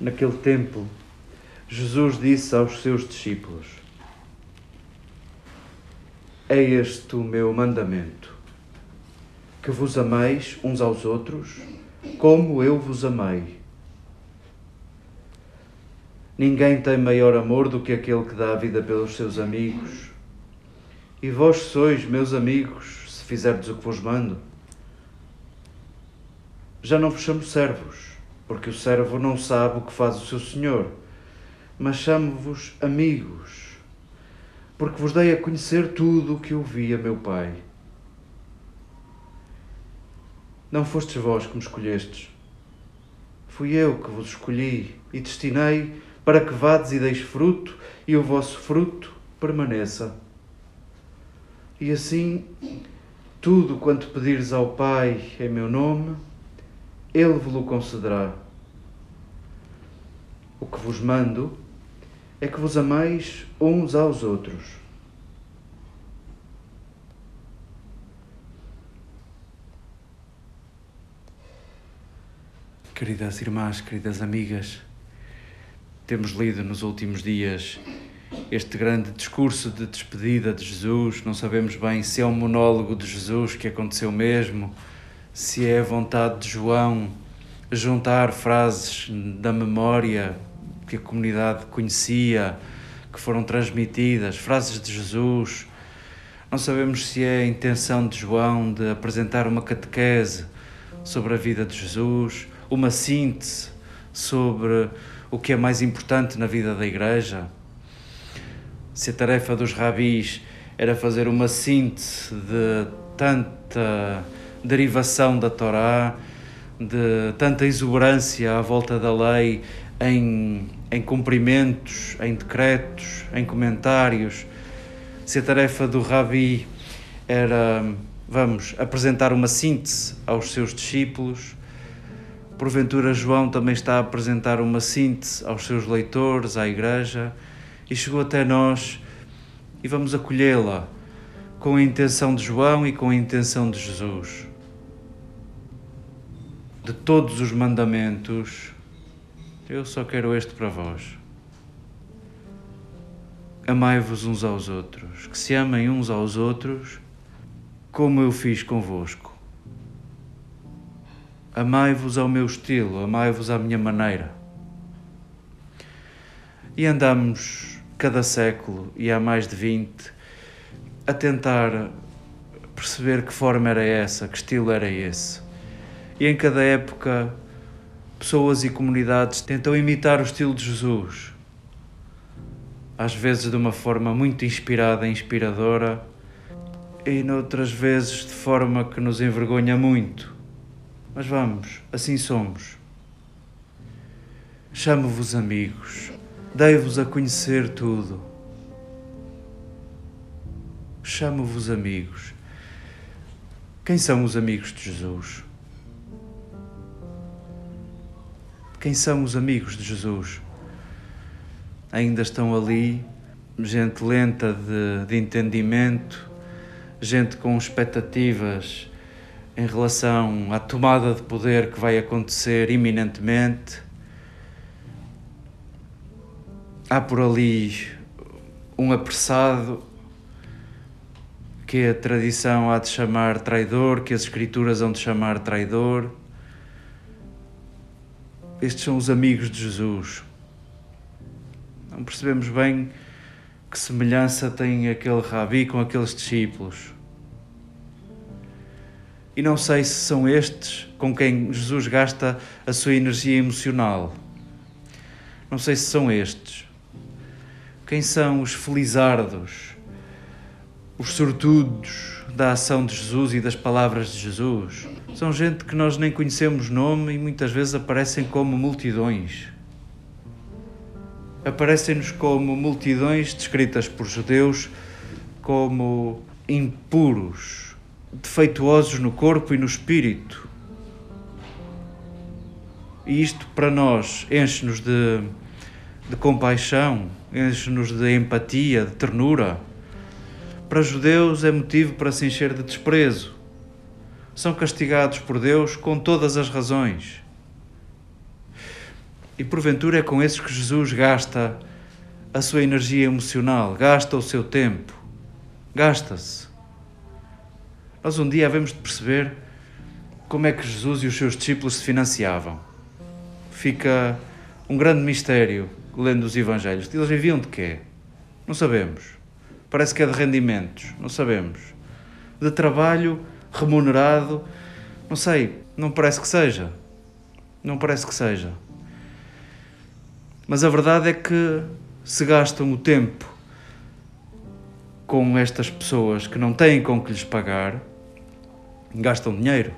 Naquele tempo, Jesus disse aos seus discípulos: É este o meu mandamento, que vos ameis uns aos outros, como eu vos amei. Ninguém tem maior amor do que aquele que dá a vida pelos seus amigos. E vós sois meus amigos, se fizerdes o que vos mando. Já não vos chamo servos porque o servo não sabe o que faz o seu senhor, mas chamo-vos amigos, porque vos dei a conhecer tudo o que ouvi a meu Pai. Não fostes vós que me escolhestes, fui eu que vos escolhi e destinei para que vades e deis fruto e o vosso fruto permaneça. E assim, tudo quanto pedires ao Pai em meu nome, ele vos concederá. O que vos mando é que vos ameis uns aos outros. Queridas irmãs, queridas amigas, temos lido nos últimos dias este grande discurso de despedida de Jesus. Não sabemos bem se é um monólogo de Jesus que aconteceu mesmo se é vontade de João juntar frases da memória que a comunidade conhecia, que foram transmitidas, frases de Jesus. Não sabemos se é a intenção de João de apresentar uma catequese sobre a vida de Jesus, uma síntese sobre o que é mais importante na vida da Igreja. Se a tarefa dos rabis era fazer uma síntese de tanta derivação da Torá, de tanta exuberância à volta da lei em, em cumprimentos, em decretos, em comentários. Se a tarefa do Rabi era, vamos, apresentar uma síntese aos seus discípulos, porventura João também está a apresentar uma síntese aos seus leitores, à Igreja, e chegou até nós e vamos acolhê-la com a intenção de João e com a intenção de Jesus de todos os mandamentos, eu só quero este para vós. Amai-vos uns aos outros, que se amem uns aos outros, como eu fiz convosco. Amai-vos ao meu estilo, amai-vos à minha maneira. E andamos cada século, e há mais de vinte, a tentar perceber que forma era essa, que estilo era esse e em cada época, pessoas e comunidades tentam imitar o estilo de Jesus. Às vezes de uma forma muito inspirada e inspiradora, e noutras vezes de forma que nos envergonha muito. Mas vamos, assim somos. Chamo-vos amigos, dei-vos a conhecer tudo. Chamo-vos amigos. Quem são os amigos de Jesus? Quem são os amigos de Jesus? Ainda estão ali gente lenta de, de entendimento, gente com expectativas em relação à tomada de poder que vai acontecer iminentemente. Há por ali um apressado que a tradição há de chamar traidor, que as escrituras hão de chamar traidor estes são os amigos de Jesus. Não percebemos bem que semelhança tem aquele rabi com aqueles discípulos. E não sei se são estes com quem Jesus gasta a sua energia emocional. Não sei se são estes. Quem são os felizardos, os sortudos da ação de Jesus e das palavras de Jesus? São gente que nós nem conhecemos nome e muitas vezes aparecem como multidões. Aparecem-nos como multidões descritas por judeus como impuros, defeituosos no corpo e no espírito. E isto para nós enche-nos de, de compaixão, enche-nos de empatia, de ternura. Para judeus é motivo para se encher de desprezo são castigados por Deus com todas as razões. E porventura é com esses que Jesus gasta a sua energia emocional, gasta o seu tempo, gasta-se. Nós um dia havemos de perceber como é que Jesus e os seus discípulos se financiavam. Fica um grande mistério lendo os Evangelhos. Eles viviam de quê? Não sabemos. Parece que é de rendimentos, não sabemos. De trabalho remunerado, não sei, não parece que seja. Não parece que seja. Mas a verdade é que se gastam o tempo com estas pessoas que não têm com que lhes pagar, gastam dinheiro.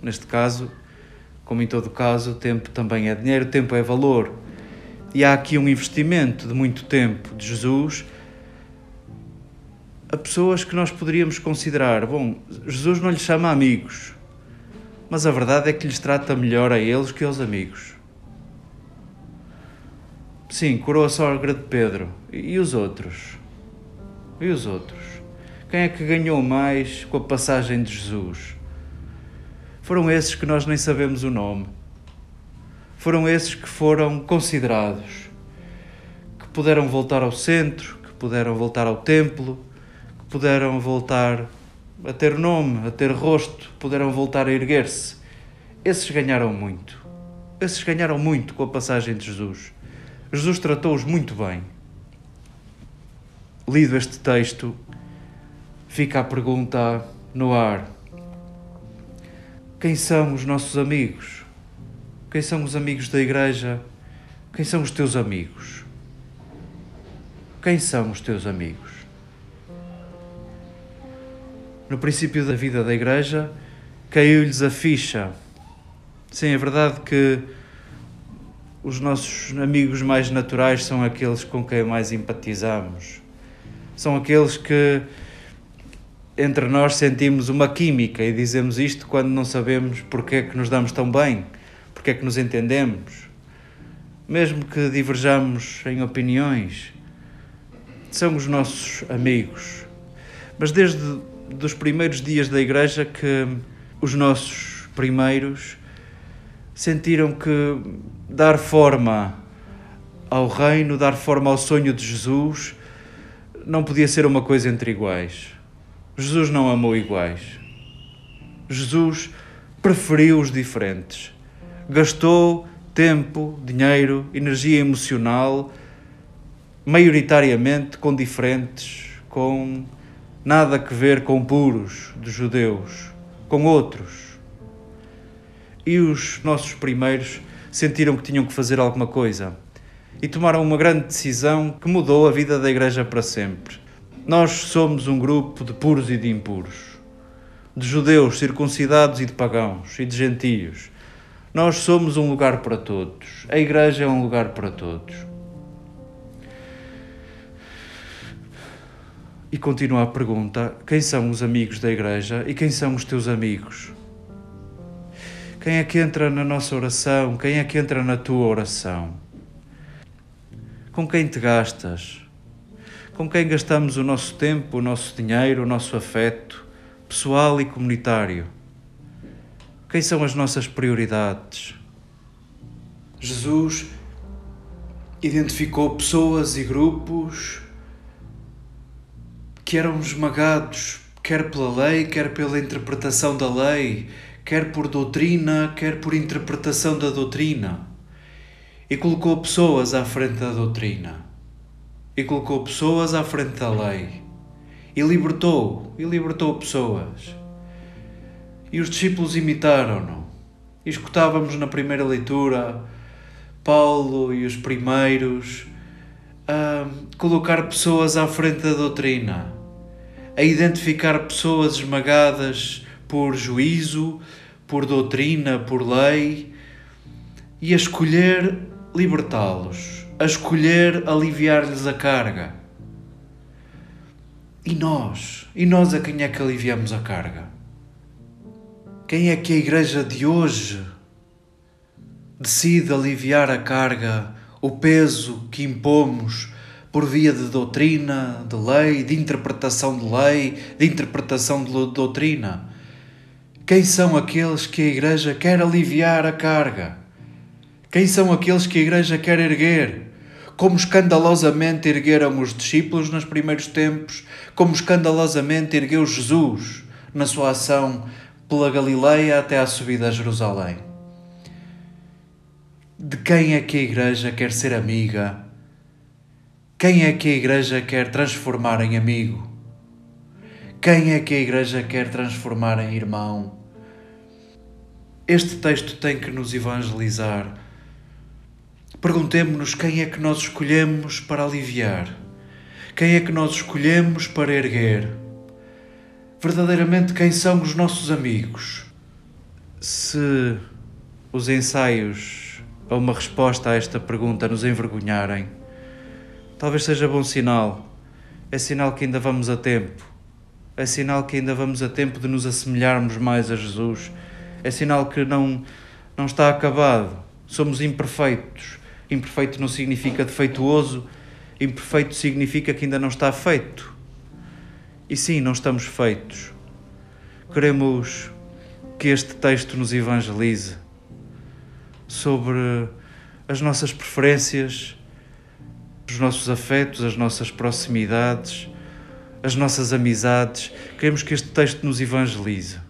Neste caso, como em todo caso, tempo também é dinheiro, tempo é valor. E há aqui um investimento de muito tempo de Jesus a pessoas que nós poderíamos considerar, bom, Jesus não lhes chama amigos, mas a verdade é que lhes trata melhor a eles que aos amigos. Sim, curou a sogra de Pedro. E os outros? E os outros? Quem é que ganhou mais com a passagem de Jesus? Foram esses que nós nem sabemos o nome. Foram esses que foram considerados, que puderam voltar ao centro, que puderam voltar ao templo, puderam voltar a ter nome, a ter rosto, puderam voltar a erguer-se. Esses ganharam muito. Esses ganharam muito com a passagem de Jesus. Jesus tratou-os muito bem. Lido este texto, fica a pergunta no ar: quem são os nossos amigos? Quem são os amigos da igreja? Quem são os teus amigos? Quem são os teus amigos? No princípio da vida da igreja, caiu-lhes a ficha. Sim, é verdade que os nossos amigos mais naturais são aqueles com quem mais empatizamos. São aqueles que entre nós sentimos uma química e dizemos isto quando não sabemos porque é que nos damos tão bem, porque é que nos entendemos. Mesmo que diverjamos em opiniões, são os nossos amigos. Mas desde os primeiros dias da igreja que os nossos primeiros sentiram que dar forma ao reino, dar forma ao sonho de Jesus, não podia ser uma coisa entre iguais. Jesus não amou iguais. Jesus preferiu os diferentes. Gastou tempo, dinheiro, energia emocional, maioritariamente com diferentes, com nada a ver com puros dos judeus, com outros e os nossos primeiros sentiram que tinham que fazer alguma coisa e tomaram uma grande decisão que mudou a vida da Igreja para sempre. Nós somos um grupo de puros e de impuros, de judeus circuncidados e de pagãos e de gentios. Nós somos um lugar para todos. A Igreja é um lugar para todos. E continua a pergunta: quem são os amigos da Igreja e quem são os teus amigos? Quem é que entra na nossa oração? Quem é que entra na tua oração? Com quem te gastas? Com quem gastamos o nosso tempo, o nosso dinheiro, o nosso afeto, pessoal e comunitário? Quem são as nossas prioridades? Jesus identificou pessoas e grupos que eram esmagados, quer pela lei, quer pela interpretação da lei, quer por doutrina, quer por interpretação da doutrina. E colocou pessoas à frente da doutrina. E colocou pessoas à frente da lei. E libertou, e libertou pessoas. E os discípulos imitaram-no. E escutávamos na primeira leitura Paulo e os primeiros a colocar pessoas à frente da doutrina, a identificar pessoas esmagadas por juízo, por doutrina, por lei, e a escolher libertá-los, a escolher aliviar-lhes a carga. E nós? E nós a quem é que aliviamos a carga? Quem é que a igreja de hoje decide aliviar a carga, o peso que impomos por via de doutrina, de lei, de interpretação de lei, de interpretação de doutrina? Quem são aqueles que a Igreja quer aliviar a carga? Quem são aqueles que a Igreja quer erguer? Como escandalosamente ergueram os discípulos nos primeiros tempos, como escandalosamente ergueu Jesus na sua ação pela Galileia até à subida a Jerusalém. De quem é que a Igreja quer ser amiga? Quem é que a Igreja quer transformar em amigo? Quem é que a Igreja quer transformar em irmão? Este texto tem que nos evangelizar Perguntemo-nos quem é que nós escolhemos para aliviar, quem é que nós escolhemos para erguer. Verdadeiramente, quem são os nossos amigos? Se os ensaios a uma resposta a esta pergunta nos envergonharem, talvez seja bom sinal. É sinal que ainda vamos a tempo. É sinal que ainda vamos a tempo de nos assemelharmos mais a Jesus. É sinal que não, não está acabado. Somos imperfeitos Imperfeito não significa defeituoso, imperfeito significa que ainda não está feito. E sim, não estamos feitos. Queremos que este texto nos evangelize sobre as nossas preferências, os nossos afetos, as nossas proximidades, as nossas amizades. Queremos que este texto nos evangelize.